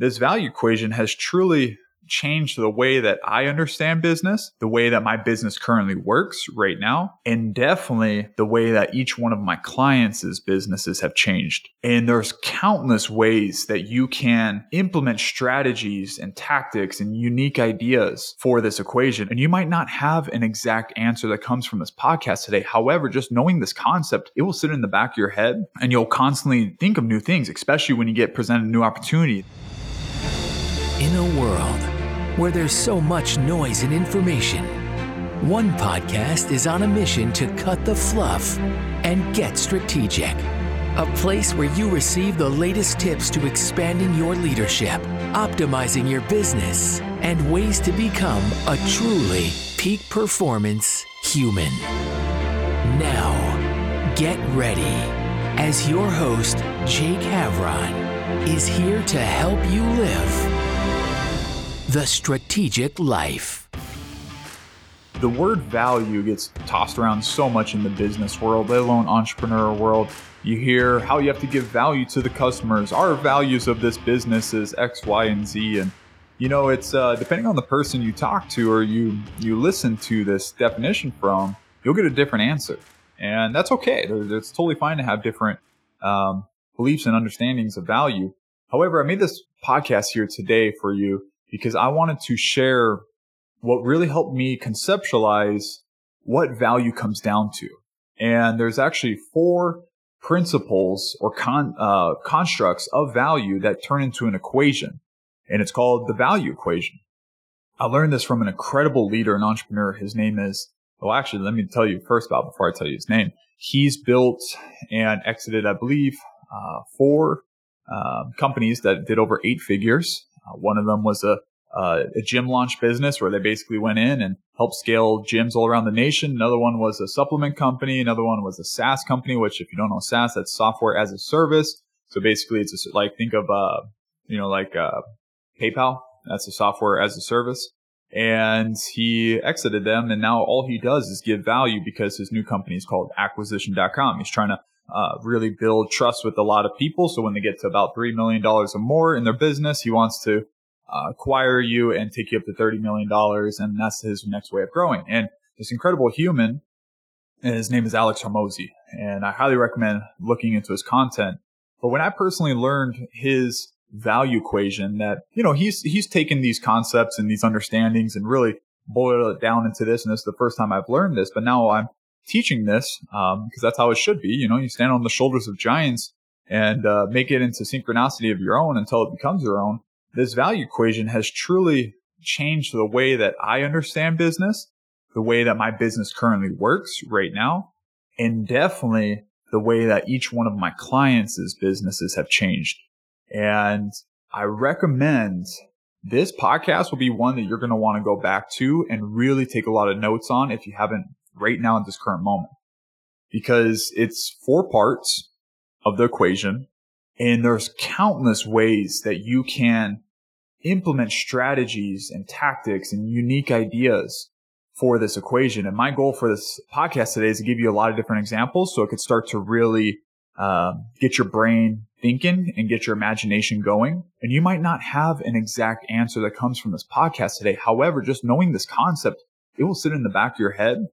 this value equation has truly changed the way that I understand business, the way that my business currently works right now, and definitely the way that each one of my clients' businesses have changed. And there's countless ways that you can implement strategies and tactics and unique ideas for this equation. And you might not have an exact answer that comes from this podcast today. However, just knowing this concept, it will sit in the back of your head and you'll constantly think of new things, especially when you get presented a new opportunity. In a world where there's so much noise and information, one podcast is on a mission to cut the fluff and get strategic. A place where you receive the latest tips to expanding your leadership, optimizing your business, and ways to become a truly peak performance human. Now, get ready as your host, Jake Havron, is here to help you live the Strategic Life. The word value gets tossed around so much in the business world, let alone entrepreneur world. You hear how you have to give value to the customers. Our values of this business is X, Y, and Z. And you know, it's uh, depending on the person you talk to or you you listen to this definition from, you'll get a different answer, and that's okay. It's totally fine to have different um, beliefs and understandings of value. However, I made this podcast here today for you because I wanted to share what really helped me conceptualize what value comes down to. And there's actually four principles or con, uh, constructs of value that turn into an equation. And it's called the value equation. I learned this from an incredible leader and entrepreneur. His name is, well, actually, let me tell you first about before I tell you his name. He's built and exited, I believe, uh, four uh, companies that did over eight figures. Uh, one of them was a, uh, a gym launch business where they basically went in and helped scale gyms all around the nation. Another one was a supplement company. Another one was a SaaS company, which if you don't know SaaS, that's software as a service. So basically it's a, like, think of, uh, you know, like, uh, PayPal. That's a software as a service. And he exited them. And now all he does is give value because his new company is called acquisition.com. He's trying to uh, really build trust with a lot of people. So when they get to about $3 million or more in their business, he wants to uh, acquire you and take you up to $30 million. And that's his next way of growing. And this incredible human, his name is Alex Hormozi. And I highly recommend looking into his content. But when I personally learned his value equation that, you know, he's, he's taken these concepts and these understandings and really boiled it down into this. And this is the first time I've learned this, but now I'm teaching this um, because that's how it should be. You know, you stand on the shoulders of giants and uh, make it into synchronicity of your own until it becomes your own. This value equation has truly changed the way that I understand business, the way that my business currently works right now, and definitely the way that each one of my clients' businesses have changed. And I recommend this podcast will be one that you're going to want to go back to and really take a lot of notes on if you haven't right now at this current moment because it's four parts of the equation and there's countless ways that you can implement strategies and tactics and unique ideas for this equation. And my goal for this podcast today is to give you a lot of different examples so it could start to really um, get your brain thinking and get your imagination going. And you might not have an exact answer that comes from this podcast today. However, just knowing this concept, it will sit in the back of your head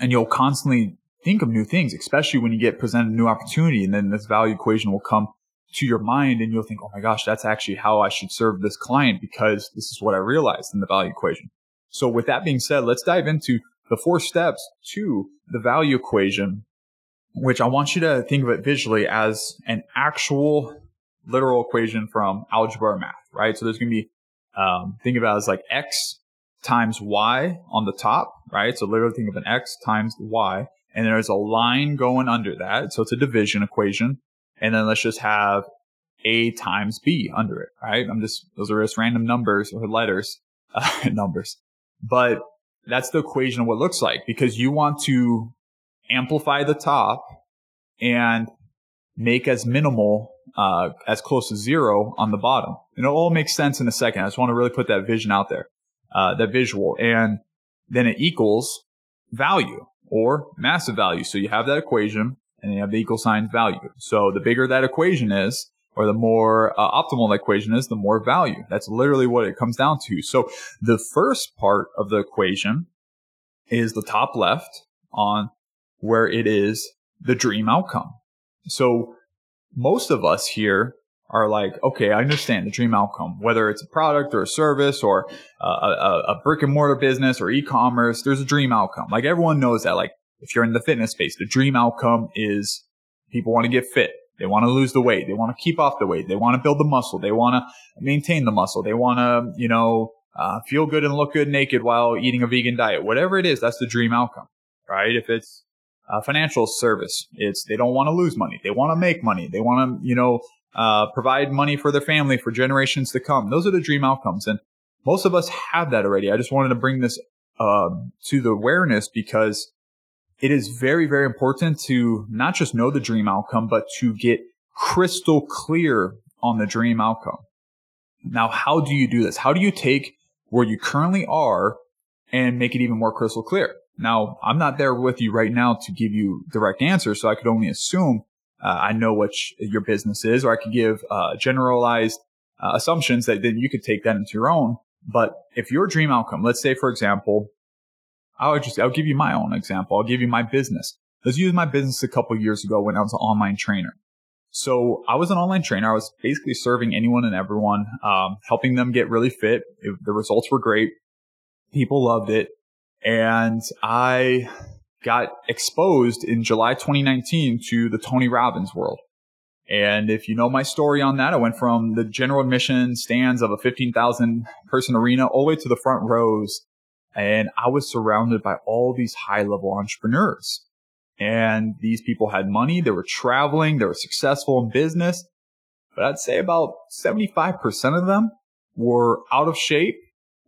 and you'll constantly think of new things, especially when you get presented a new opportunity and then this value equation will come to your mind and you'll think, Oh my gosh, that's actually how I should serve this client because this is what I realized in the value equation. So with that being said, let's dive into the four steps to the value equation, which I want you to think of it visually as an actual literal equation from algebra or math, right? So there's going to be, um, think about it as like X times y on the top, right? So literally think of an x times y, and there's a line going under that. So it's a division equation. And then let's just have a times b under it, right? I'm just, those are just random numbers or letters, uh, numbers. But that's the equation of what looks like because you want to amplify the top and make as minimal, uh, as close to zero on the bottom. And it all makes sense in a second. I just want to really put that vision out there uh, that visual. And then it equals value or massive value. So you have that equation and you have the equal sign value. So the bigger that equation is, or the more uh, optimal the equation is, the more value. That's literally what it comes down to. So the first part of the equation is the top left on where it is the dream outcome. So most of us here are like, okay, I understand the dream outcome, whether it's a product or a service or a, a, a brick and mortar business or e-commerce, there's a dream outcome. Like everyone knows that, like if you're in the fitness space, the dream outcome is people want to get fit. They want to lose the weight. They want to keep off the weight. They want to build the muscle. They want to maintain the muscle. They want to, you know, uh, feel good and look good naked while eating a vegan diet. Whatever it is, that's the dream outcome, right? If it's a financial service, it's they don't want to lose money. They want to make money. They want to, you know, uh, provide money for their family for generations to come. Those are the dream outcomes. And most of us have that already. I just wanted to bring this uh, to the awareness because it is very, very important to not just know the dream outcome, but to get crystal clear on the dream outcome. Now, how do you do this? How do you take where you currently are and make it even more crystal clear? Now, I'm not there with you right now to give you direct answers, so I could only assume uh, I know what sh- your business is, or I could give uh, generalized uh, assumptions that then you could take that into your own. But if your dream outcome, let's say, for example, I would just, I'll give you my own example. I'll give you my business. Let's use my business a couple years ago when I was an online trainer. So I was an online trainer. I was basically serving anyone and everyone, um, helping them get really fit. It, the results were great. People loved it. And I got exposed in July 2019 to the Tony Robbins world. And if you know my story on that, I went from the general admission stands of a 15,000 person arena all the way to the front rows. And I was surrounded by all these high level entrepreneurs. And these people had money. They were traveling. They were successful in business. But I'd say about 75% of them were out of shape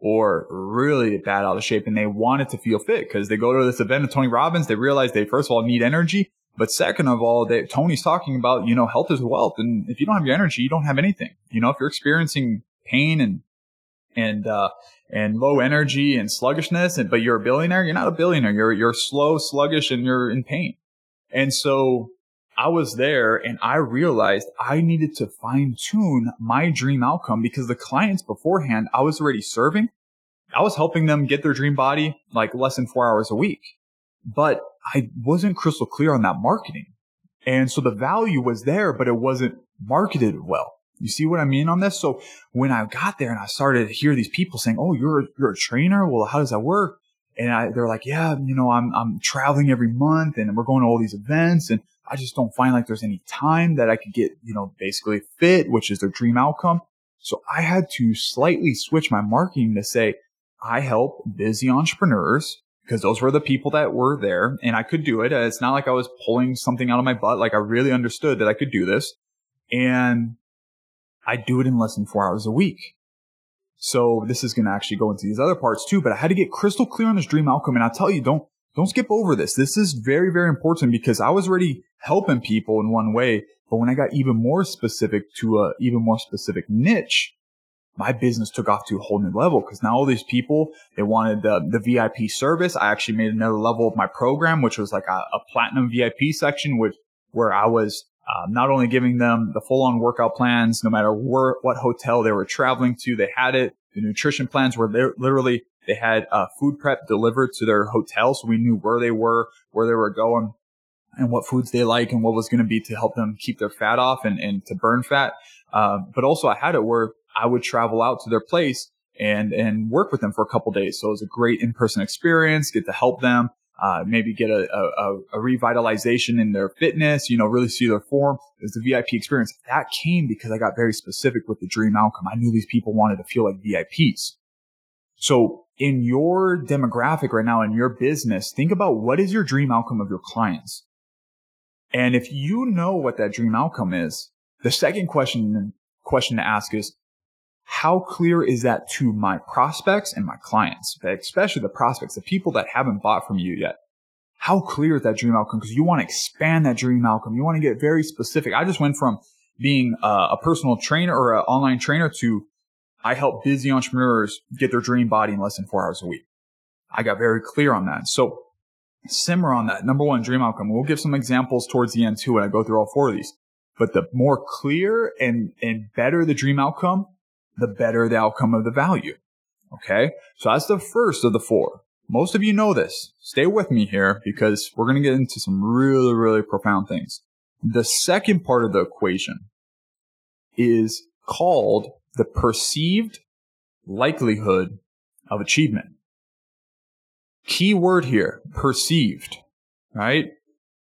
or really bad out of shape and they want it to feel fit because they go to this event of Tony Robbins. They realize they first of all need energy. But second of all, they, Tony's talking about, you know, health is wealth. And if you don't have your energy, you don't have anything. You know, if you're experiencing pain and, and, uh, and low energy and sluggishness, and, but you're a billionaire, you're not a billionaire. You're, you're slow, sluggish, and you're in pain. And so I was there and I realized I needed to fine tune my dream outcome because the clients beforehand I was already serving, I was helping them get their dream body like less than four hours a week, but I wasn't crystal clear on that marketing. And so the value was there, but it wasn't marketed well. You see what I mean on this? So when I got there and I started to hear these people saying, Oh, you're, you're a trainer. Well, how does that work? And I, they're like, yeah, you know, I'm, I'm traveling every month and we're going to all these events and I just don't find like there's any time that I could get, you know, basically fit, which is their dream outcome. So I had to slightly switch my marketing to say, I help busy entrepreneurs because those were the people that were there and I could do it. It's not like I was pulling something out of my butt. Like I really understood that I could do this and I do it in less than four hours a week. So this is going to actually go into these other parts too, but I had to get crystal clear on this dream outcome. And I'll tell you, don't, don't skip over this. This is very, very important because I was already helping people in one way. But when I got even more specific to a even more specific niche, my business took off to a whole new level because now all these people, they wanted the, the VIP service. I actually made another level of my program, which was like a, a platinum VIP section, which where I was uh, not only giving them the full on workout plans, no matter where, what hotel they were traveling to, they had it. The nutrition plans were literally they had uh, food prep delivered to their hotel, so we knew where they were, where they were going, and what foods they like, and what was going to be to help them keep their fat off and, and to burn fat. Uh, but also, I had it where I would travel out to their place and and work with them for a couple days. So it was a great in person experience. Get to help them. Uh, maybe get a, a, a, revitalization in their fitness, you know, really see their form. It was the VIP experience. That came because I got very specific with the dream outcome. I knew these people wanted to feel like VIPs. So in your demographic right now, in your business, think about what is your dream outcome of your clients? And if you know what that dream outcome is, the second question, question to ask is, how clear is that to my prospects and my clients, especially the prospects, the people that haven't bought from you yet? How clear is that dream outcome? Because you want to expand that dream outcome. You want to get very specific. I just went from being a, a personal trainer or an online trainer to I help busy entrepreneurs get their dream body in less than four hours a week. I got very clear on that. So simmer on that. Number one, dream outcome. We'll give some examples towards the end too when I go through all four of these. But the more clear and, and better the dream outcome, the better the outcome of the value. Okay. So that's the first of the four. Most of you know this. Stay with me here because we're going to get into some really, really profound things. The second part of the equation is called the perceived likelihood of achievement. Key word here, perceived, right?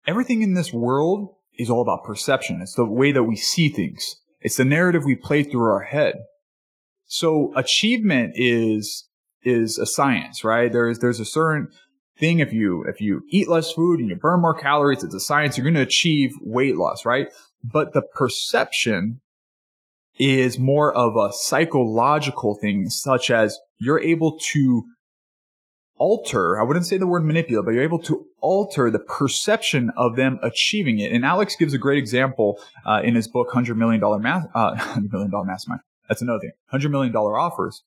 Everything in this world is all about perception. It's the way that we see things. It's the narrative we play through our head. So achievement is, is a science, right? There's, there's a certain thing. If you, if you eat less food and you burn more calories, it's a science. You're going to achieve weight loss, right? But the perception is more of a psychological thing, such as you're able to alter, I wouldn't say the word manipulate, but you're able to alter the perception of them achieving it. And Alex gives a great example uh, in his book, $100 Million Math, uh, $100 Million Mastermind. That's another thing. $100 million offers,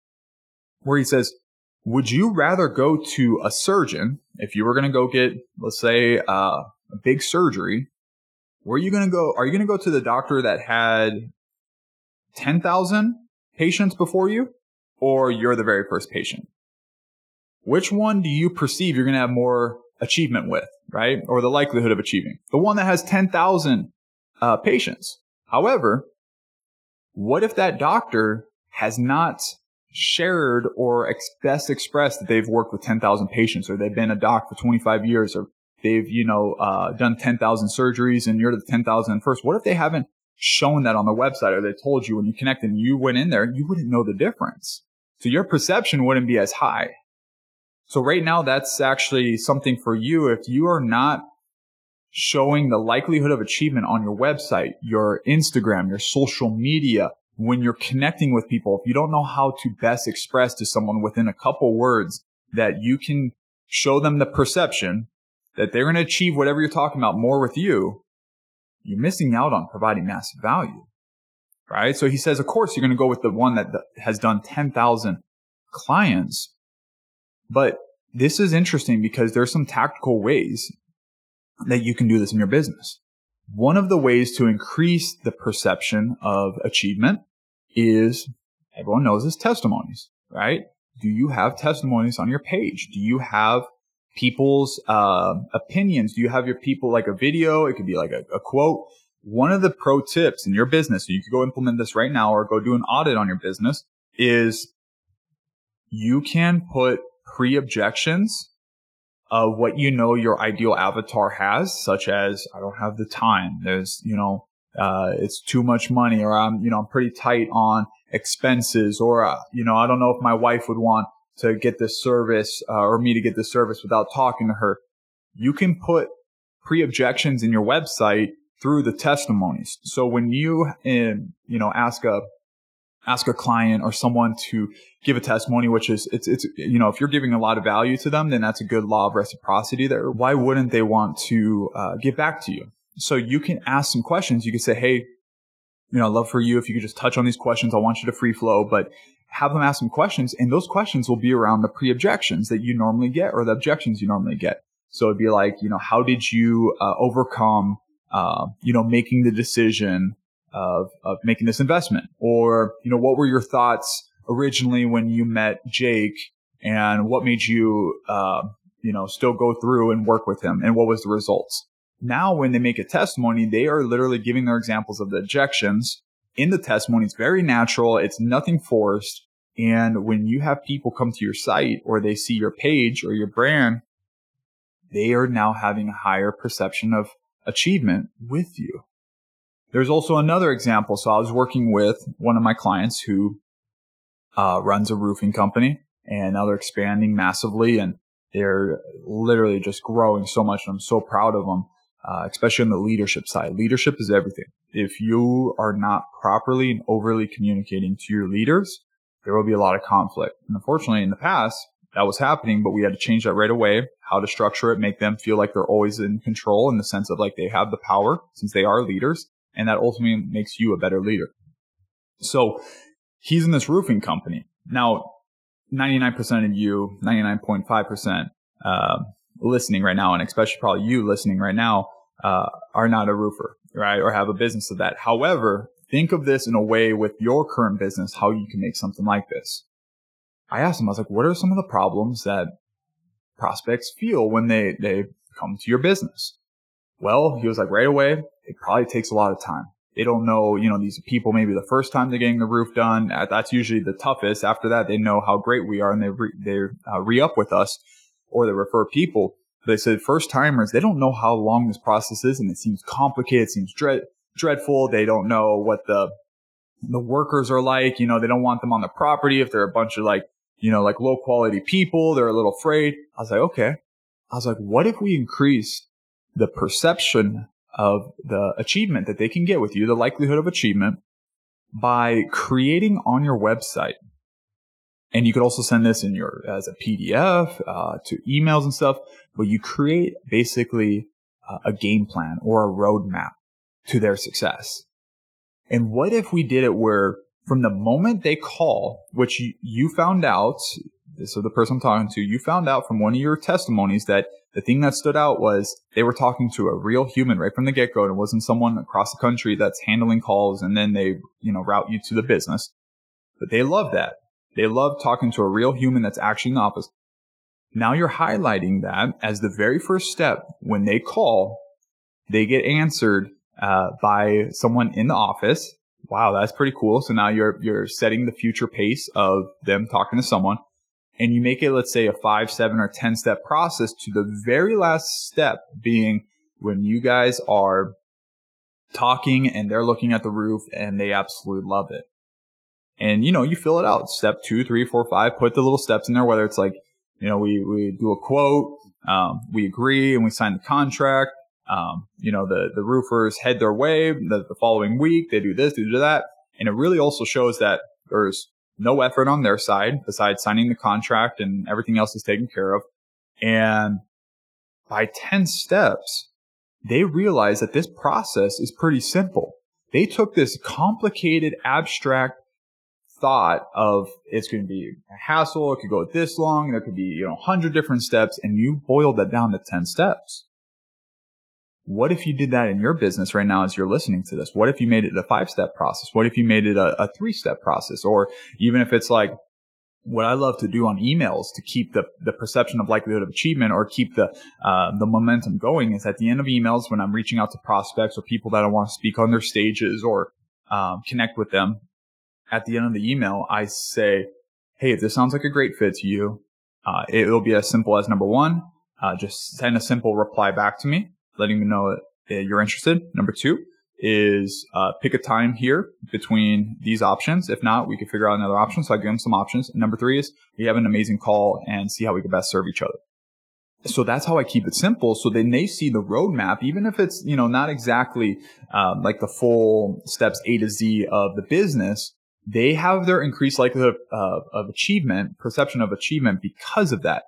where he says, would you rather go to a surgeon if you were going to go get, let's say, uh, a big surgery? Where are you going to go? Are you going to go to the doctor that had 10,000 patients before you or you're the very first patient? Which one do you perceive you're going to have more achievement with, right? Or the likelihood of achieving? The one that has 10,000 uh, patients. However, what if that doctor has not shared or ex- best expressed that they've worked with 10,000 patients or they've been a doc for 25 years or they've, you know, uh, done 10,000 surgeries and you're the 10,000 first? What if they haven't shown that on the website or they told you when you connected and you went in there, you wouldn't know the difference. So your perception wouldn't be as high. So right now, that's actually something for you. If you are not showing the likelihood of achievement on your website, your Instagram, your social media, when you're connecting with people, if you don't know how to best express to someone within a couple words that you can show them the perception that they're going to achieve whatever you're talking about more with you, you're missing out on providing massive value. Right. So he says, of course, you're going to go with the one that has done 10,000 clients. But this is interesting because there's some tactical ways that you can do this in your business. One of the ways to increase the perception of achievement is everyone knows this testimonies, right? Do you have testimonies on your page? Do you have people's uh, opinions? Do you have your people like a video? It could be like a, a quote. One of the pro tips in your business, you could go implement this right now or go do an audit on your business, is you can put pre objections of what you know your ideal avatar has, such as I don't have the time. There's, you know, uh, it's too much money or I'm, you know, I'm pretty tight on expenses or, uh, you know, I don't know if my wife would want to get this service uh, or me to get this service without talking to her. You can put pre-objections in your website through the testimonies. So when you, um, you know, ask a, ask a client or someone to give a testimony, which is, it's, it's, you know, if you're giving a lot of value to them, then that's a good law of reciprocity there. Why wouldn't they want to uh, give back to you? So you can ask some questions. You can say, Hey, you know, I'd love for you if you could just touch on these questions. I want you to free flow, but have them ask some questions and those questions will be around the pre-objections that you normally get or the objections you normally get. So it'd be like, you know, how did you uh, overcome, uh, you know, making the decision of, of making this investment? Or, you know, what were your thoughts originally when you met Jake and what made you, uh, you know, still go through and work with him and what was the results? Now, when they make a testimony, they are literally giving their examples of the objections in the testimony. It's very natural. It's nothing forced. And when you have people come to your site or they see your page or your brand, they are now having a higher perception of achievement with you. There's also another example. So I was working with one of my clients who uh, runs a roofing company and now they're expanding massively and they're literally just growing so much. And I'm so proud of them, uh, especially on the leadership side. Leadership is everything. If you are not properly and overly communicating to your leaders, there will be a lot of conflict. And unfortunately, in the past, that was happening, but we had to change that right away. How to structure it, make them feel like they're always in control in the sense of like they have the power since they are leaders. And that ultimately makes you a better leader. So he's in this roofing company. Now, 99% of you, 99.5%, uh, listening right now, and especially probably you listening right now, uh, are not a roofer right? Or have a business of that. However, think of this in a way with your current business, how you can make something like this. I asked him, I was like, what are some of the problems that prospects feel when they, they come to your business? Well, he was like, right away, it probably takes a lot of time. They don't know, you know, these people maybe the first time they're getting the roof done. That's usually the toughest. After that, they know how great we are and they re, they uh, re up with us or they refer people. But They said first timers, they don't know how long this process is and it seems complicated. It seems dread, dreadful. They don't know what the, the workers are like. You know, they don't want them on the property if they're a bunch of like, you know, like low quality people. They're a little afraid. I was like, okay. I was like, what if we increase the perception of the achievement that they can get with you, the likelihood of achievement by creating on your website and you could also send this in your as a PDF uh, to emails and stuff. But you create basically uh, a game plan or a roadmap to their success. And what if we did it where from the moment they call, which you, you found out, this is the person I'm talking to, you found out from one of your testimonies that the thing that stood out was they were talking to a real human right from the get go. And it wasn't someone across the country that's handling calls and then they, you know, route you to the business. But they love that. They love talking to a real human that's actually in the office. Now you're highlighting that as the very first step. When they call, they get answered uh, by someone in the office. Wow, that's pretty cool. So now you're you're setting the future pace of them talking to someone, and you make it, let's say, a five, seven, or ten step process to the very last step being when you guys are talking and they're looking at the roof and they absolutely love it. And you know you fill it out. Step two three four five put the little steps in there whether it's like you know we we do a quote um, we agree and we sign the contract um, you know the the roofers head their way the, the following week. They do this they do that. And it really also shows that there's no effort on their side besides signing the contract and everything else is taken care of and by 10 steps they realize that this process is pretty simple they took this complicated abstract thought of it's going to be a hassle. It could go this long. There could be, you know, 100 different steps and you boiled that down to 10 steps. What if you did that in your business right now as you're listening to this? What if you made it a five step process? What if you made it a, a three step process? Or even if it's like what I love to do on emails to keep the, the perception of likelihood of achievement or keep the, uh, the momentum going is at the end of emails when I'm reaching out to prospects or people that I want to speak on their stages or um, connect with them at the end of the email, I say, Hey, if this sounds like a great fit to you, uh, it'll be as simple as number one, uh, just send a simple reply back to me, letting me know you're interested. Number two is, uh, pick a time here between these options. If not, we could figure out another option. So I give them some options. And number three is we have an amazing call and see how we can best serve each other. So that's how I keep it simple. So then they see the roadmap, even if it's, you know, not exactly, um, like the full steps A to Z of the business, they have their increased likelihood of, of achievement, perception of achievement because of that.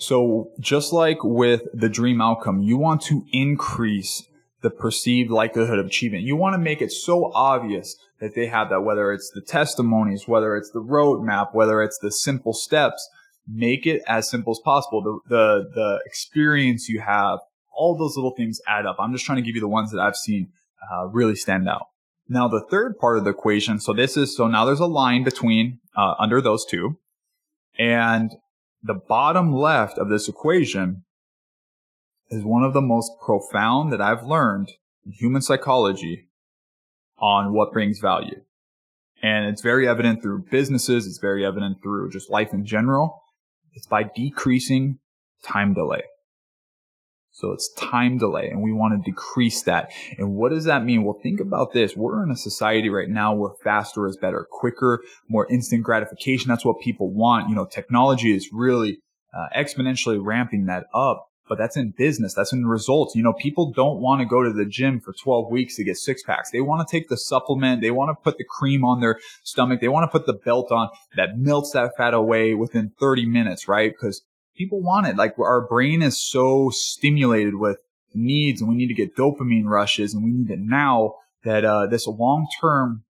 So just like with the dream outcome, you want to increase the perceived likelihood of achievement. You want to make it so obvious that they have that, whether it's the testimonies, whether it's the roadmap, whether it's the simple steps, make it as simple as possible. The, the, the experience you have, all those little things add up. I'm just trying to give you the ones that I've seen uh, really stand out. Now the third part of the equation, so this is, so now there's a line between, uh, under those two. And the bottom left of this equation is one of the most profound that I've learned in human psychology on what brings value. And it's very evident through businesses. It's very evident through just life in general. It's by decreasing time delay. So it's time delay and we want to decrease that. And what does that mean? Well, think about this. We're in a society right now where faster is better, quicker, more instant gratification. That's what people want. You know, technology is really uh, exponentially ramping that up. But that's in business. That's in results. You know, people don't want to go to the gym for 12 weeks to get six packs. They want to take the supplement. They want to put the cream on their stomach. They want to put the belt on that melts that fat away within 30 minutes, right? Because people want it. Like our brain is so stimulated with needs and we need to get dopamine rushes and we need it now that, uh, this long term,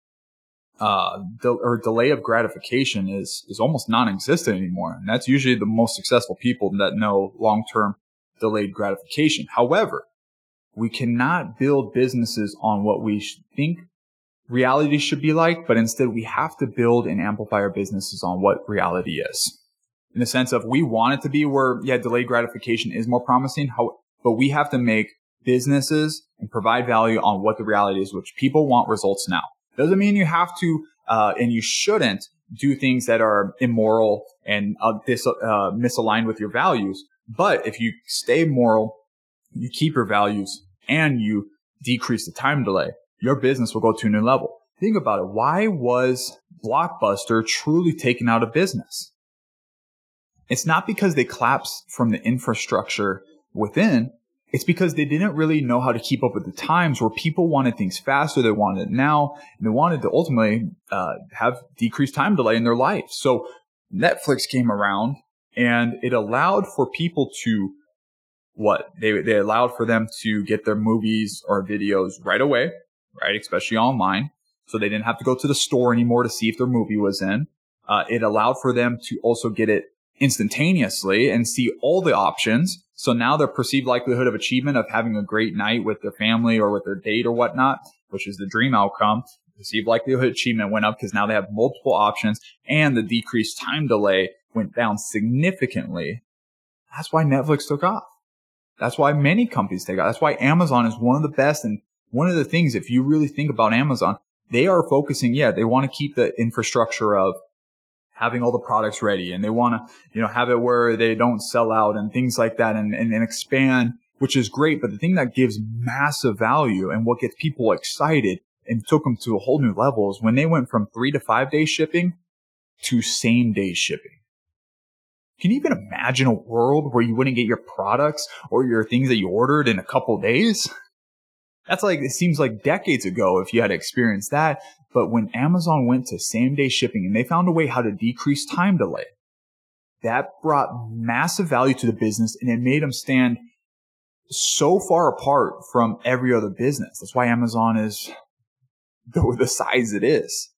uh, de- or delay of gratification is, is almost non-existent anymore. And that's usually the most successful people that know long term delayed gratification. However, we cannot build businesses on what we think reality should be like, but instead we have to build and amplify our businesses on what reality is. In the sense of we want it to be where, yeah, delayed gratification is more promising, how, but we have to make businesses and provide value on what the reality is, which people want results now. Doesn't mean you have to, uh, and you shouldn't do things that are immoral and uh, uh, misaligned with your values. But if you stay moral, you keep your values and you decrease the time delay, your business will go to a new level. Think about it. Why was Blockbuster truly taken out of business? It's not because they collapsed from the infrastructure within. It's because they didn't really know how to keep up with the times where people wanted things faster. They wanted it now and they wanted to ultimately uh, have decreased time delay in their life. So Netflix came around and it allowed for people to what they, they allowed for them to get their movies or videos right away, right? Especially online. So they didn't have to go to the store anymore to see if their movie was in. Uh, it allowed for them to also get it instantaneously and see all the options. So now their perceived likelihood of achievement of having a great night with their family or with their date or whatnot, which is the dream outcome, perceived likelihood achievement went up because now they have multiple options and the decreased time delay went down significantly. That's why Netflix took off. That's why many companies take off. That's why Amazon is one of the best. And one of the things, if you really think about Amazon, they are focusing, yeah, they want to keep the infrastructure of having all the products ready and they want to, you know, have it where they don't sell out and things like that and, and, and expand, which is great. But the thing that gives massive value and what gets people excited and took them to a whole new level is when they went from three to five day shipping to same day shipping. Can you even imagine a world where you wouldn't get your products or your things that you ordered in a couple days? That's like, it seems like decades ago if you had experienced that. But when Amazon went to same day shipping and they found a way how to decrease time delay, that brought massive value to the business and it made them stand so far apart from every other business. That's why Amazon is the, the size it is.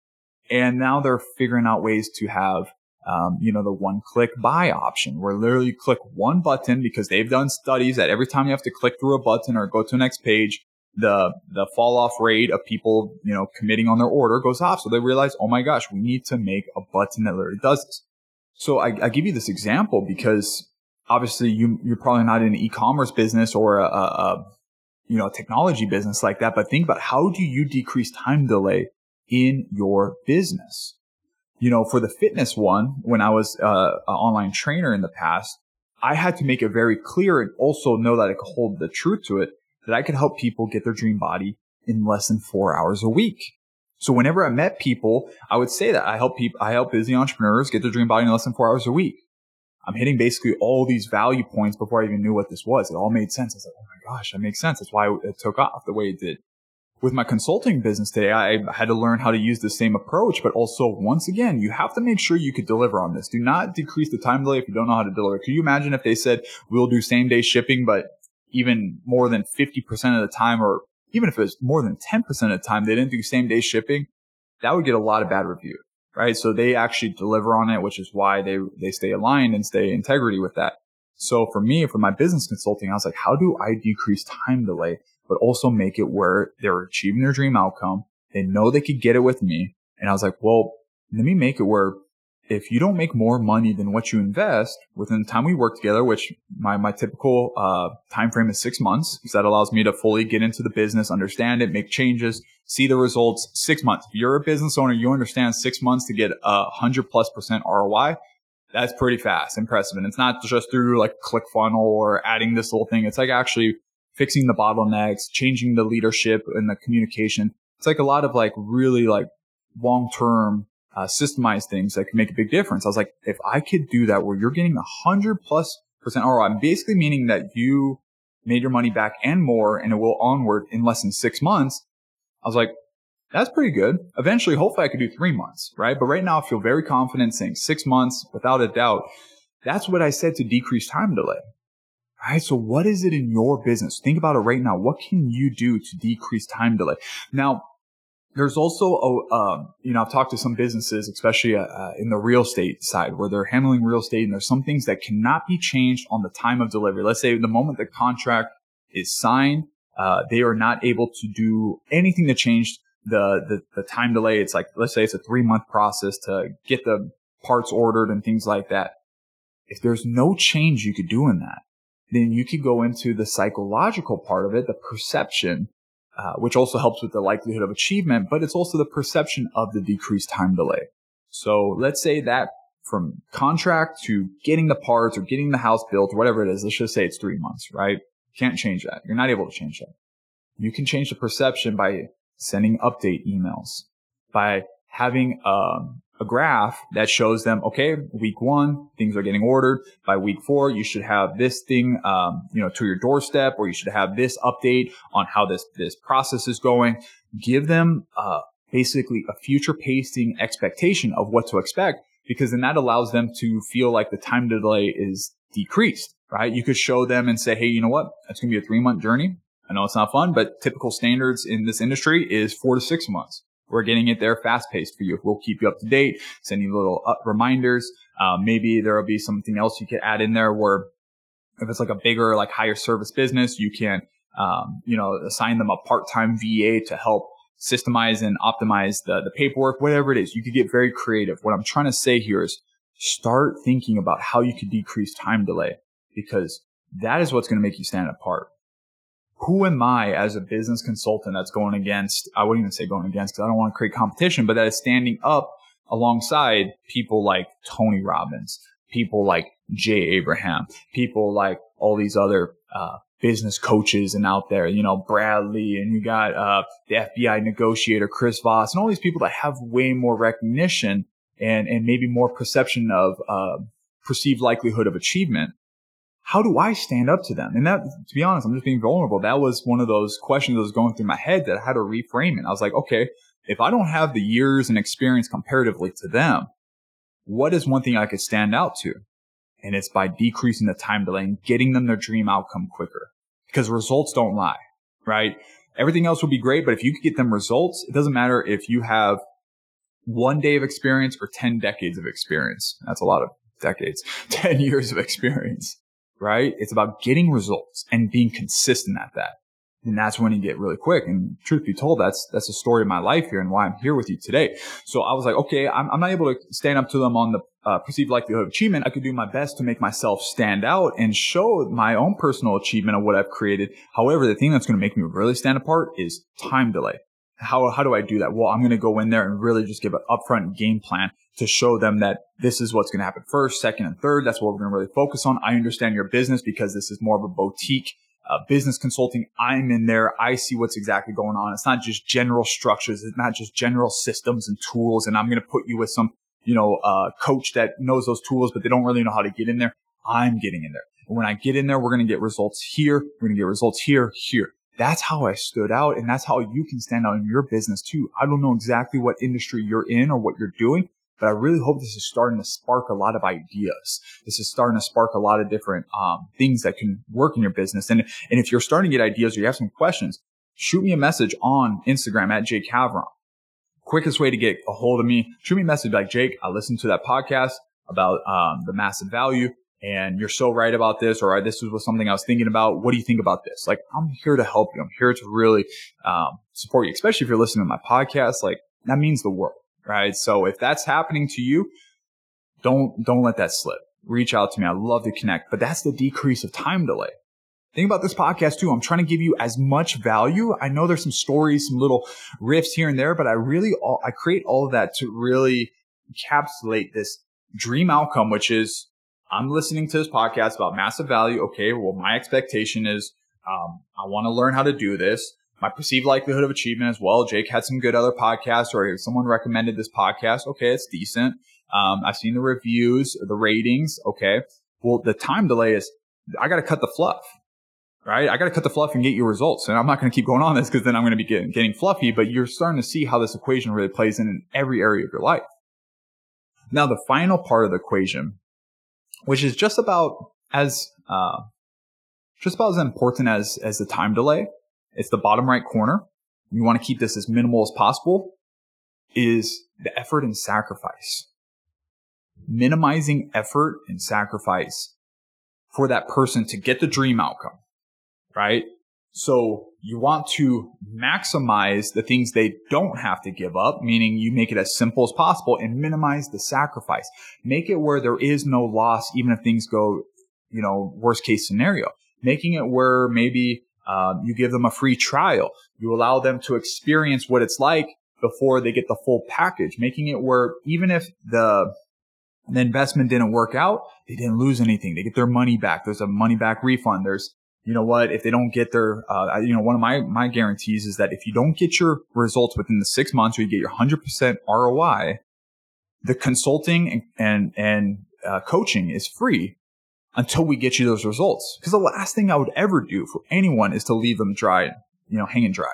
And now they're figuring out ways to have um, you know, the one click buy option where literally you click one button because they've done studies that every time you have to click through a button or go to the next page, the, the fall off rate of people, you know, committing on their order goes off. So they realize, oh my gosh, we need to make a button that literally does this. So I, I give you this example because obviously you, you're probably not in an e-commerce business or a, a, a, you know, technology business like that. But think about how do you decrease time delay in your business? You know, for the fitness one, when I was uh, an online trainer in the past, I had to make it very clear and also know that I could hold the truth to it that I could help people get their dream body in less than four hours a week. So whenever I met people, I would say that I help people, I help busy entrepreneurs get their dream body in less than four hours a week. I'm hitting basically all these value points before I even knew what this was. It all made sense. I was like, oh my gosh, that makes sense. That's why it took off the way it did. With my consulting business today, I had to learn how to use the same approach, but also once again, you have to make sure you could deliver on this. Do not decrease the time delay if you don't know how to deliver. Could you imagine if they said, we'll do same day shipping, but even more than 50% of the time, or even if it was more than 10% of the time, they didn't do same day shipping, that would get a lot of bad review, right? So they actually deliver on it, which is why they, they stay aligned and stay integrity with that. So for me, for my business consulting, I was like, how do I decrease time delay, but also make it where they're achieving their dream outcome? They know they could get it with me. And I was like, well, let me make it where if you don't make more money than what you invest within the time we work together, which my, my typical, uh, time frame is six months, because that allows me to fully get into the business, understand it, make changes, see the results six months. If you're a business owner, you understand six months to get a hundred plus percent ROI. That's pretty fast, impressive. And it's not just through like ClickFunnels or adding this little thing. It's like actually fixing the bottlenecks, changing the leadership and the communication. It's like a lot of like really like long term uh, systemize things that can make a big difference. I was like, if I could do that where you're getting a hundred plus percent ROI, basically meaning that you made your money back and more and it will onward in less than six months. I was like, that's pretty good. Eventually, hopefully I could do three months, right? But right now I feel very confident saying six months without a doubt. That's what I said to decrease time delay. All right. So what is it in your business? Think about it right now. What can you do to decrease time delay? Now, there's also a, um, you know, I've talked to some businesses, especially uh, uh, in the real estate side, where they're handling real estate, and there's some things that cannot be changed on the time of delivery. Let's say the moment the contract is signed uh, they are not able to do anything to change the, the, the time delay. It's like, let's say it's a three month process to get the parts ordered and things like that. If there's no change you could do in that, then you could go into the psychological part of it, the perception, uh, which also helps with the likelihood of achievement, but it's also the perception of the decreased time delay. So let's say that from contract to getting the parts or getting the house built or whatever it is, let's just say it's three months, right? Can't change that. You're not able to change that. You can change the perception by sending update emails, by having um, a graph that shows them, okay, week one, things are getting ordered. By week four, you should have this thing, um, you know, to your doorstep, or you should have this update on how this this process is going. Give them uh, basically a future pacing expectation of what to expect, because then that allows them to feel like the time delay is decreased. Right? You could show them and say, hey, you know what? It's going to be a three month journey. I know it's not fun, but typical standards in this industry is four to six months. We're getting it there fast paced for you. We'll keep you up to date, send you little uh, reminders. Uh, maybe there will be something else you could add in there where if it's like a bigger, like higher service business, you can, um, you know, assign them a part-time VA to help systemize and optimize the, the paperwork, whatever it is. You could get very creative. What I'm trying to say here is start thinking about how you could decrease time delay because that is what's going to make you stand apart who am I as a business consultant that's going against, I wouldn't even say going against because I don't want to create competition, but that is standing up alongside people like Tony Robbins, people like Jay Abraham, people like all these other, uh, business coaches and out there, you know, Bradley and you got, uh, the FBI negotiator, Chris Voss and all these people that have way more recognition and, and maybe more perception of, uh, perceived likelihood of achievement how do I stand up to them? And that, to be honest, I'm just being vulnerable. That was one of those questions that was going through my head that I had to reframe it. I was like, okay, if I don't have the years and experience comparatively to them, what is one thing I could stand out to? And it's by decreasing the time delay and getting them their dream outcome quicker because results don't lie, right? Everything else would be great, but if you could get them results, it doesn't matter if you have one day of experience or 10 decades of experience. That's a lot of decades, 10 years of experience right? It's about getting results and being consistent at that. And that's when you get really quick. And truth be told, that's, that's the story of my life here and why I'm here with you today. So I was like, okay, I'm, I'm not able to stand up to them on the uh, perceived likelihood of achievement. I could do my best to make myself stand out and show my own personal achievement of what I've created. However, the thing that's going to make me really stand apart is time delay. How, how do I do that? Well, I'm going to go in there and really just give an upfront game plan to show them that this is what's going to happen first, second, and third. That's what we're going to really focus on. I understand your business because this is more of a boutique uh, business consulting. I'm in there. I see what's exactly going on. It's not just general structures. It's not just general systems and tools. And I'm going to put you with some, you know, uh, coach that knows those tools, but they don't really know how to get in there. I'm getting in there. And when I get in there, we're going to get results here. We're going to get results here, here. That's how I stood out. And that's how you can stand out in your business too. I don't know exactly what industry you're in or what you're doing, but I really hope this is starting to spark a lot of ideas. This is starting to spark a lot of different um, things that can work in your business. And, and if you're starting to get ideas or you have some questions, shoot me a message on Instagram at Jake Cavron. Quickest way to get a hold of me, shoot me a message like, Jake, I listened to that podcast about um, the massive value and you're so right about this, or this was something I was thinking about. What do you think about this? Like, I'm here to help you. I'm here to really um, support you, especially if you're listening to my podcast. Like, that means the world right? So if that's happening to you, don't, don't let that slip. Reach out to me. I'd love to connect, but that's the decrease of time delay. Think about this podcast too. I'm trying to give you as much value. I know there's some stories, some little riffs here and there, but I really, all, I create all of that to really encapsulate this dream outcome, which is I'm listening to this podcast about massive value. Okay. Well, my expectation is, um, I want to learn how to do this my perceived likelihood of achievement as well. Jake had some good other podcasts or someone recommended this podcast. Okay. It's decent. Um, I've seen the reviews, the ratings. Okay. Well, the time delay is I got to cut the fluff, right? I got to cut the fluff and get your results. And I'm not going to keep going on this because then I'm going to be getting, getting fluffy, but you're starting to see how this equation really plays in, in every area of your life. Now, the final part of the equation, which is just about as, uh, just about as important as, as the time delay it's the bottom right corner. You want to keep this as minimal as possible is the effort and sacrifice. Minimizing effort and sacrifice for that person to get the dream outcome, right? So you want to maximize the things they don't have to give up, meaning you make it as simple as possible and minimize the sacrifice. Make it where there is no loss, even if things go, you know, worst case scenario. Making it where maybe um, you give them a free trial. You allow them to experience what it's like before they get the full package, making it where even if the the investment didn't work out, they didn't lose anything. They get their money back. There's a money back refund. There's you know what, if they don't get their, uh, you know, one of my, my guarantees is that if you don't get your results within the six months or you get your 100% ROI, the consulting and, and, and uh, coaching is free until we get you those results. Because the last thing I would ever do for anyone is to leave them dry, you know, hanging dry.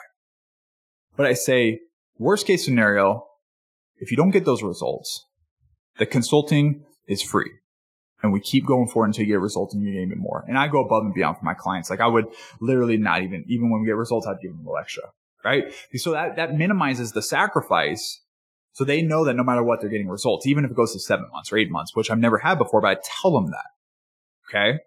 But I say, worst case scenario, if you don't get those results, the consulting is free and we keep going forward until you get results and you get even more. And I go above and beyond for my clients. Like I would literally not even, even when we get results, I'd give them a extra, right? So that, that minimizes the sacrifice. So they know that no matter what, they're getting results, even if it goes to seven months or eight months, which I've never had before, but I tell them that. Okay.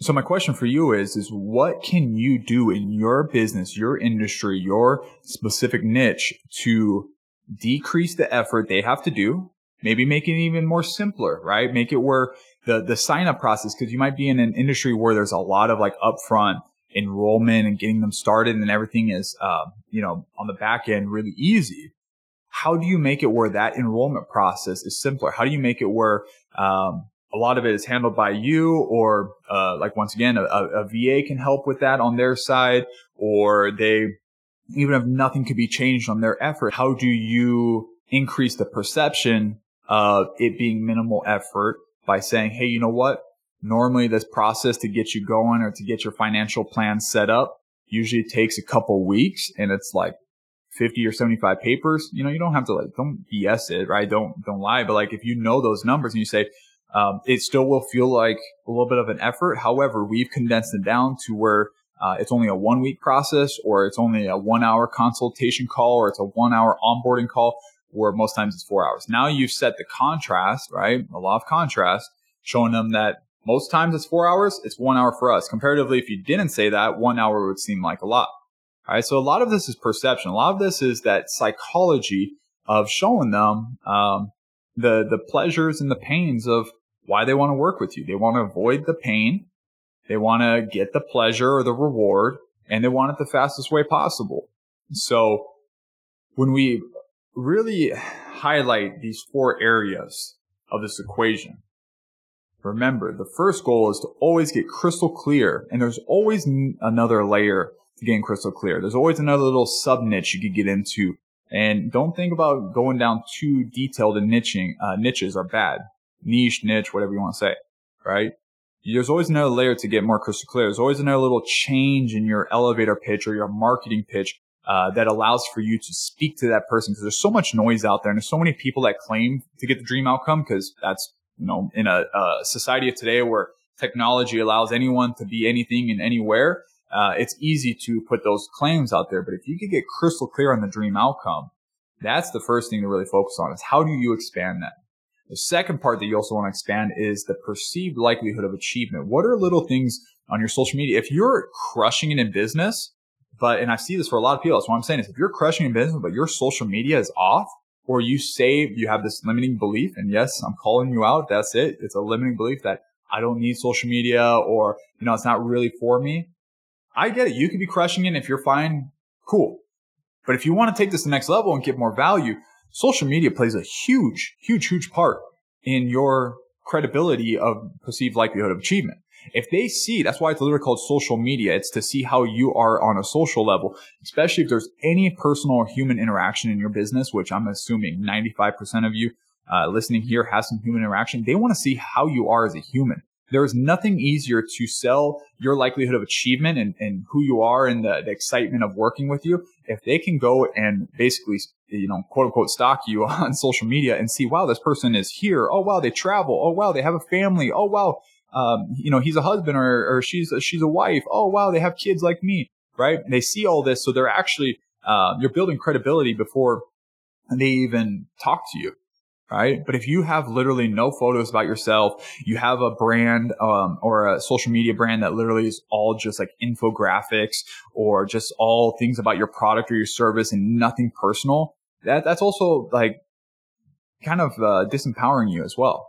So my question for you is, is what can you do in your business, your industry, your specific niche to decrease the effort they have to do Maybe make it even more simpler, right? Make it where the, the sign up process, cause you might be in an industry where there's a lot of like upfront enrollment and getting them started and everything is, uh, you know, on the back end really easy. How do you make it where that enrollment process is simpler? How do you make it where, um, a lot of it is handled by you or, uh, like once again, a, a VA can help with that on their side or they, even if nothing could be changed on their effort, how do you increase the perception of it being minimal effort by saying, Hey, you know what? Normally this process to get you going or to get your financial plan set up usually takes a couple weeks and it's like 50 or 75 papers. You know, you don't have to like, don't BS it, right? Don't, don't lie. But like if you know those numbers and you say, um, it still will feel like a little bit of an effort. However, we've condensed it down to where uh, it's only a one week process or it's only a one hour consultation call or it's a one hour onboarding call where most times it's four hours. Now you've set the contrast, right? The law of contrast, showing them that most times it's four hours, it's one hour for us. Comparatively, if you didn't say that, one hour would seem like a lot. All right. So a lot of this is perception. A lot of this is that psychology of showing them, um, the, the pleasures and the pains of why they want to work with you. They want to avoid the pain. They want to get the pleasure or the reward and they want it the fastest way possible. So when we really highlight these four areas of this equation. Remember, the first goal is to always get crystal clear, and there's always another layer to getting crystal clear. There's always another little sub niche you could get into. And don't think about going down too detailed in niching. Uh, niches are bad. Niche, niche, whatever you want to say, right? There's always another layer to get more crystal clear. There's always another little change in your elevator pitch or your marketing pitch uh, that allows for you to speak to that person because there's so much noise out there and there's so many people that claim to get the dream outcome because that's you know in a, a, society of today where technology allows anyone to be anything and anywhere uh, it's easy to put those claims out there. But if you could get crystal clear on the dream outcome that's the first thing to really focus on is how do you expand that? The second part that you also want to expand is the perceived likelihood of achievement. What are little things on your social media? If you're crushing it in business but, and I see this for a lot of people. That's what I'm saying is if you're crushing in business, but your social media is off, or you say you have this limiting belief, and yes, I'm calling you out. That's it. It's a limiting belief that I don't need social media or, you know, it's not really for me. I get it. You could be crushing it. If you're fine, cool. But if you want to take this to the next level and get more value, social media plays a huge, huge, huge part in your credibility of perceived likelihood of achievement. If they see, that's why it's literally called social media. It's to see how you are on a social level, especially if there's any personal or human interaction in your business, which I'm assuming 95% of you uh, listening here has some human interaction. They want to see how you are as a human. There is nothing easier to sell your likelihood of achievement and, and who you are and the, the excitement of working with you. If they can go and basically, you know, quote unquote, stalk you on social media and see, wow, this person is here. Oh, wow, they travel. Oh, wow, they have a family. Oh, wow, um, you know, he's a husband or, or she's a, she's a wife. Oh, wow, they have kids like me, right? They see all this. So they're actually, uh, you're building credibility before they even talk to you. right? But if you have literally no photos about yourself, you have a brand um, or a social media brand that literally is all just like infographics or just all things about your product or your service and nothing personal, that that's also like kind of uh, disempowering you as well.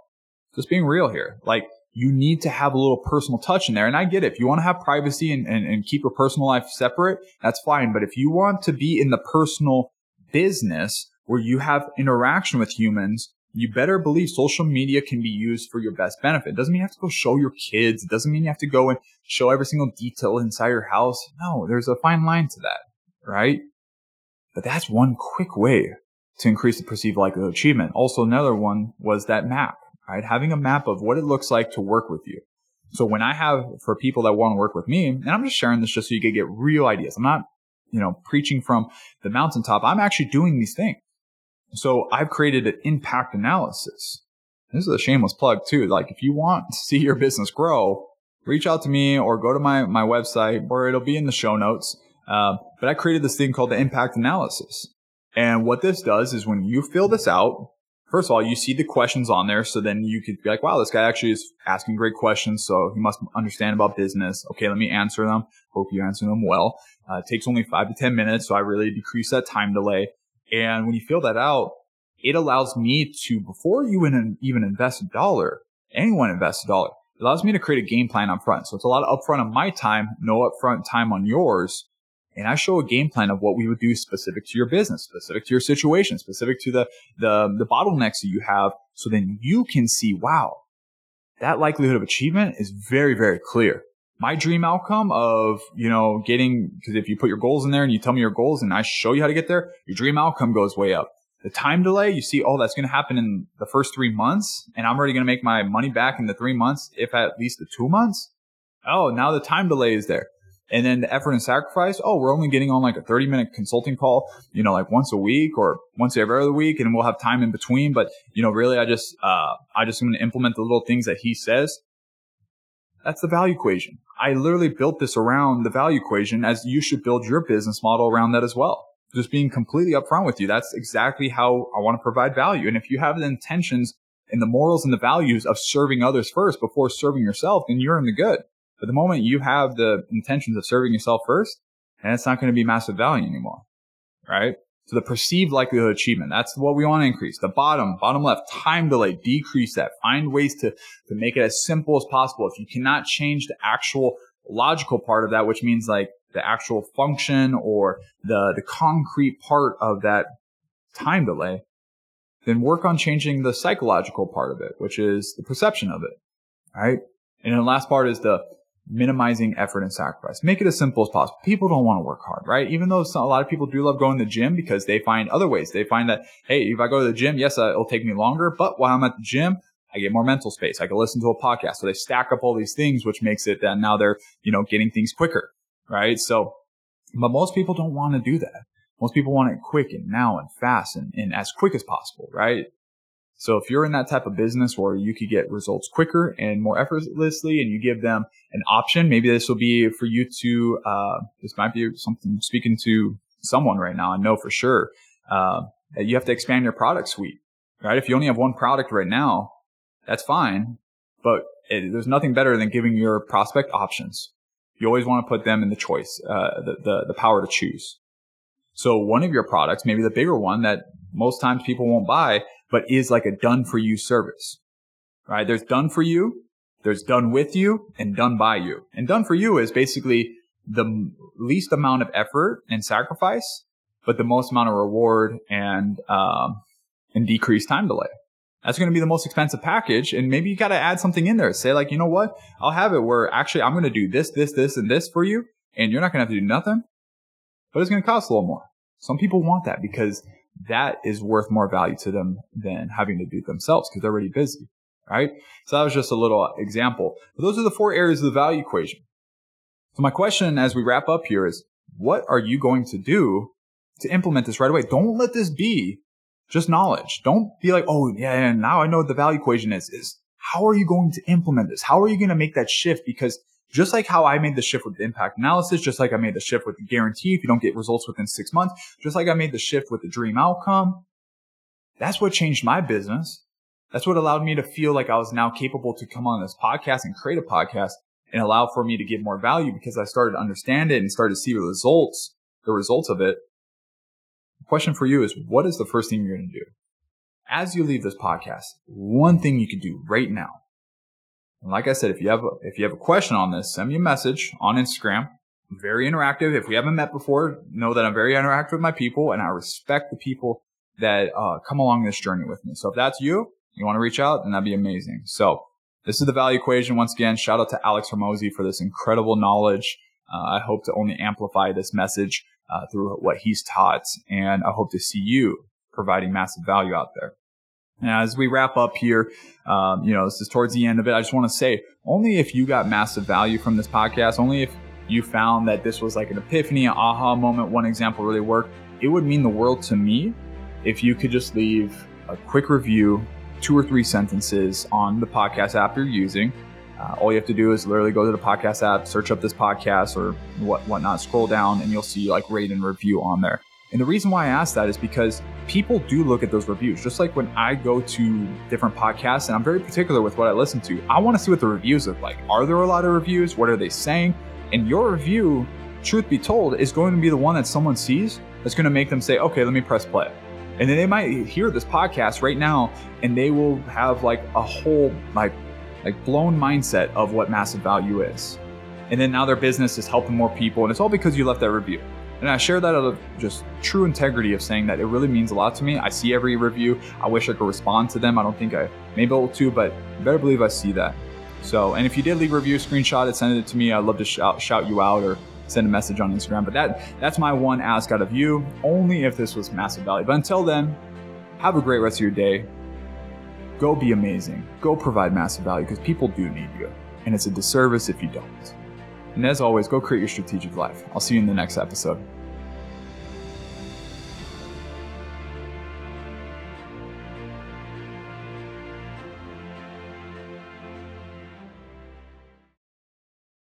Just being real here, like you need to have a little personal touch in there. And I get it. If you want to have privacy and, and, and keep your personal life separate, that's fine. But if you want to be in the personal business where you have interaction with humans, you better believe social media can be used for your best benefit. It doesn't mean you have to go show your kids. It doesn't mean you have to go and show every single detail inside your house. No, there's a fine line to that, right? But that's one quick way to increase the perceived likelihood of achievement. Also, another one was that map, right? Having a map of what it looks like to work with you. So when I have for people that want to work with me, and I'm just sharing this just so you can get real ideas. I'm not, you know, preaching from the mountaintop. I'm actually doing these things. So I've created an impact analysis. This is a shameless plug too. Like if you want to see your business grow, reach out to me or go to my, my website or it'll be in the show notes. Uh, but I created this thing called the impact analysis. And what this does is when you fill this out, first of all, you see the questions on there. So then you could be like, wow, this guy actually is asking great questions. So he must understand about business. Okay. Let me answer them. Hope you answer them well. Uh, it takes only five to 10 minutes. So I really decrease that time delay. And when you fill that out, it allows me to, before you even invest a dollar, anyone invest a dollar, it allows me to create a game plan up front. So it's a lot of upfront on my time, no upfront time on yours. And I show a game plan of what we would do specific to your business, specific to your situation, specific to the, the, the bottlenecks that you have. So then you can see, wow, that likelihood of achievement is very, very clear my dream outcome of, you know, getting, because if you put your goals in there and you tell me your goals and I show you how to get there, your dream outcome goes way up. The time delay, you see, oh, that's going to happen in the first three months and I'm already going to make my money back in the three months, if at least the two months. Oh, now the time delay is there. And then the effort and sacrifice. Oh, we're only getting on like a 30 minute consulting call, you know, like once a week or once every other week. And we'll have time in between. But, you know, really, I just, uh, I just going to implement the little things that he says. That's the value equation. I literally built this around the value equation as you should build your business model around that as well. Just being completely upfront with you. That's exactly how I want to provide value. And if you have the intentions and the morals and the values of serving others first before serving yourself, then you're in the good. But the moment you have the intentions of serving yourself first, and it's not going to be massive value anymore. Right? So the perceived likelihood of achievement, that's what we want to increase. The bottom, bottom left, time delay, decrease that. Find ways to, to make it as simple as possible. If you cannot change the actual logical part of that, which means like the actual function or the, the concrete part of that time delay, then work on changing the psychological part of it, which is the perception of it. Right. And the last part is the minimizing effort and sacrifice. Make it as simple as possible. People don't want to work hard, right? Even though some, a lot of people do love going to the gym because they find other ways. They find that, hey, if I go to the gym, yes, uh, it'll take me longer, but while I'm at the gym, I get more mental space. I can listen to a podcast. So they stack up all these things, which makes it that now they're, you know, getting things quicker, right? So, but most people don't want to do that. Most people want it quick and now and fast and, and as quick as possible, right? So if you're in that type of business where you could get results quicker and more effortlessly and you give them an option, maybe this will be for you to, uh, this might be something speaking to someone right now. I know for sure, uh, that you have to expand your product suite, right? If you only have one product right now, that's fine, but it, there's nothing better than giving your prospect options. You always want to put them in the choice, uh, the, the, the power to choose. So one of your products, maybe the bigger one that most times people won't buy, but is like a done for you service, right? There's done for you, there's done with you, and done by you. And done for you is basically the least amount of effort and sacrifice, but the most amount of reward and, um, and decreased time delay. That's going to be the most expensive package. And maybe you got to add something in there. Say like, you know what? I'll have it where actually I'm going to do this, this, this, and this for you. And you're not going to have to do nothing, but it's going to cost a little more. Some people want that because that is worth more value to them than having to do it themselves because they're already busy. Right. So that was just a little example. But those are the four areas of the value equation. So my question as we wrap up here is what are you going to do to implement this right away? Don't let this be just knowledge. Don't be like, oh yeah, now I know what the value equation is. Is how are you going to implement this? How are you going to make that shift? Because just like how I made the shift with the impact analysis, just like I made the shift with the guarantee if you don't get results within six months, just like I made the shift with the dream outcome, That's what changed my business. That's what allowed me to feel like I was now capable to come on this podcast and create a podcast and allow for me to give more value because I started to understand it and started to see the results, the results of it. The question for you is what is the first thing you're going to do? As you leave this podcast, one thing you can do right now. And like I said, if you have a, if you have a question on this, send me a message on Instagram. I'm very interactive. If we haven't met before, know that I'm very interactive with my people and I respect the people that uh, come along this journey with me. So if that's you, you want to reach out, then that'd be amazing. So this is the value equation. Once again, shout out to Alex Hormozi for this incredible knowledge. Uh, I hope to only amplify this message uh, through what he's taught, and I hope to see you providing massive value out there. And as we wrap up here, um, you know, this is towards the end of it. I just want to say, only if you got massive value from this podcast, only if you found that this was like an epiphany, an aha moment, one example really worked, it would mean the world to me if you could just leave a quick review two or three sentences on the podcast app you're using. Uh, all you have to do is literally go to the podcast app, search up this podcast or what whatnot, scroll down, and you'll see like rate and review on there. And the reason why I ask that is because people do look at those reviews. Just like when I go to different podcasts, and I'm very particular with what I listen to, I want to see what the reviews look like. Are there a lot of reviews? What are they saying? And your review, truth be told, is going to be the one that someone sees that's going to make them say, okay, let me press play. And then they might hear this podcast right now and they will have like a whole like like blown mindset of what massive value is. And then now their business is helping more people and it's all because you left that review. And I share that out of just true integrity of saying that it really means a lot to me. I see every review. I wish I could respond to them. I don't think I may be able to, but better believe I see that. So, and if you did leave a review, screenshot it, send it to me. I'd love to shout, shout you out or send a message on Instagram. But that that's my one ask out of you, only if this was massive value. But until then, have a great rest of your day. Go be amazing. Go provide massive value because people do need you. And it's a disservice if you don't. And as always, go create your strategic life. I'll see you in the next episode.